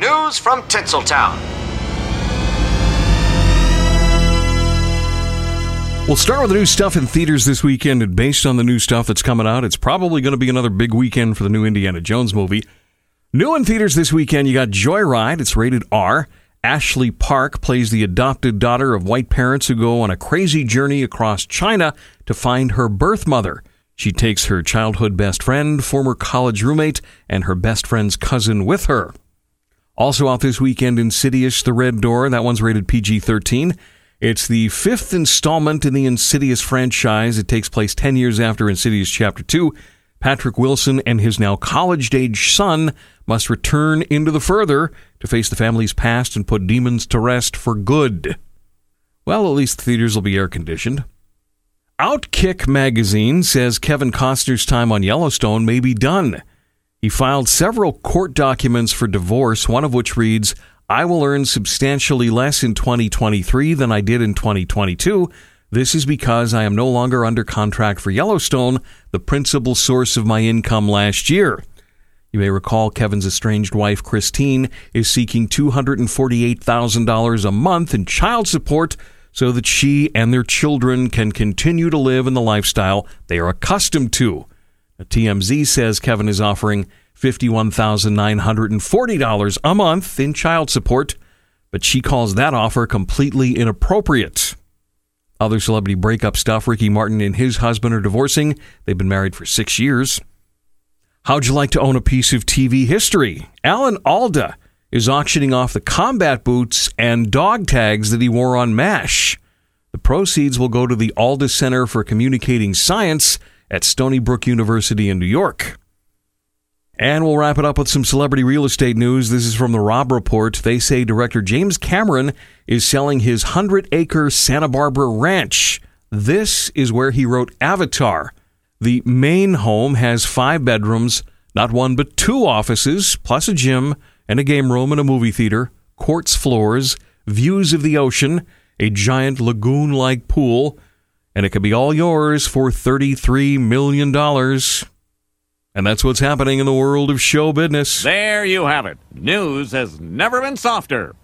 News from Tinseltown. We'll start with the new stuff in theaters this weekend, and based on the new stuff that's coming out, it's probably going to be another big weekend for the new Indiana Jones movie. New in theaters this weekend, you got Joyride. It's rated R. Ashley Park plays the adopted daughter of white parents who go on a crazy journey across China to find her birth mother. She takes her childhood best friend, former college roommate, and her best friend's cousin with her. Also out this weekend, Insidious The Red Door. That one's rated PG 13. It's the fifth installment in the Insidious franchise. It takes place 10 years after Insidious Chapter 2. Patrick Wilson and his now college age son must return into the further to face the family's past and put demons to rest for good. Well, at least the theaters will be air conditioned. Outkick magazine says Kevin Costner's time on Yellowstone may be done. He filed several court documents for divorce, one of which reads, I will earn substantially less in 2023 than I did in 2022. This is because I am no longer under contract for Yellowstone, the principal source of my income last year. You may recall Kevin's estranged wife, Christine, is seeking $248,000 a month in child support so that she and their children can continue to live in the lifestyle they are accustomed to. TMZ says Kevin is offering $51,940 a month in child support, but she calls that offer completely inappropriate. Other celebrity breakup stuff Ricky Martin and his husband are divorcing. They've been married for six years. How'd you like to own a piece of TV history? Alan Alda is auctioning off the combat boots and dog tags that he wore on MASH. The proceeds will go to the Alda Center for Communicating Science at Stony Brook University in New York. And we'll wrap it up with some celebrity real estate news. This is from the Robb Report. They say director James Cameron is selling his 100 acre Santa Barbara ranch. This is where he wrote Avatar. The main home has five bedrooms, not one but two offices, plus a gym and a game room and a movie theater, quartz floors, views of the ocean, a giant lagoon like pool, and it could be all yours for $33 million. And that's what's happening in the world of show business. There you have it. News has never been softer.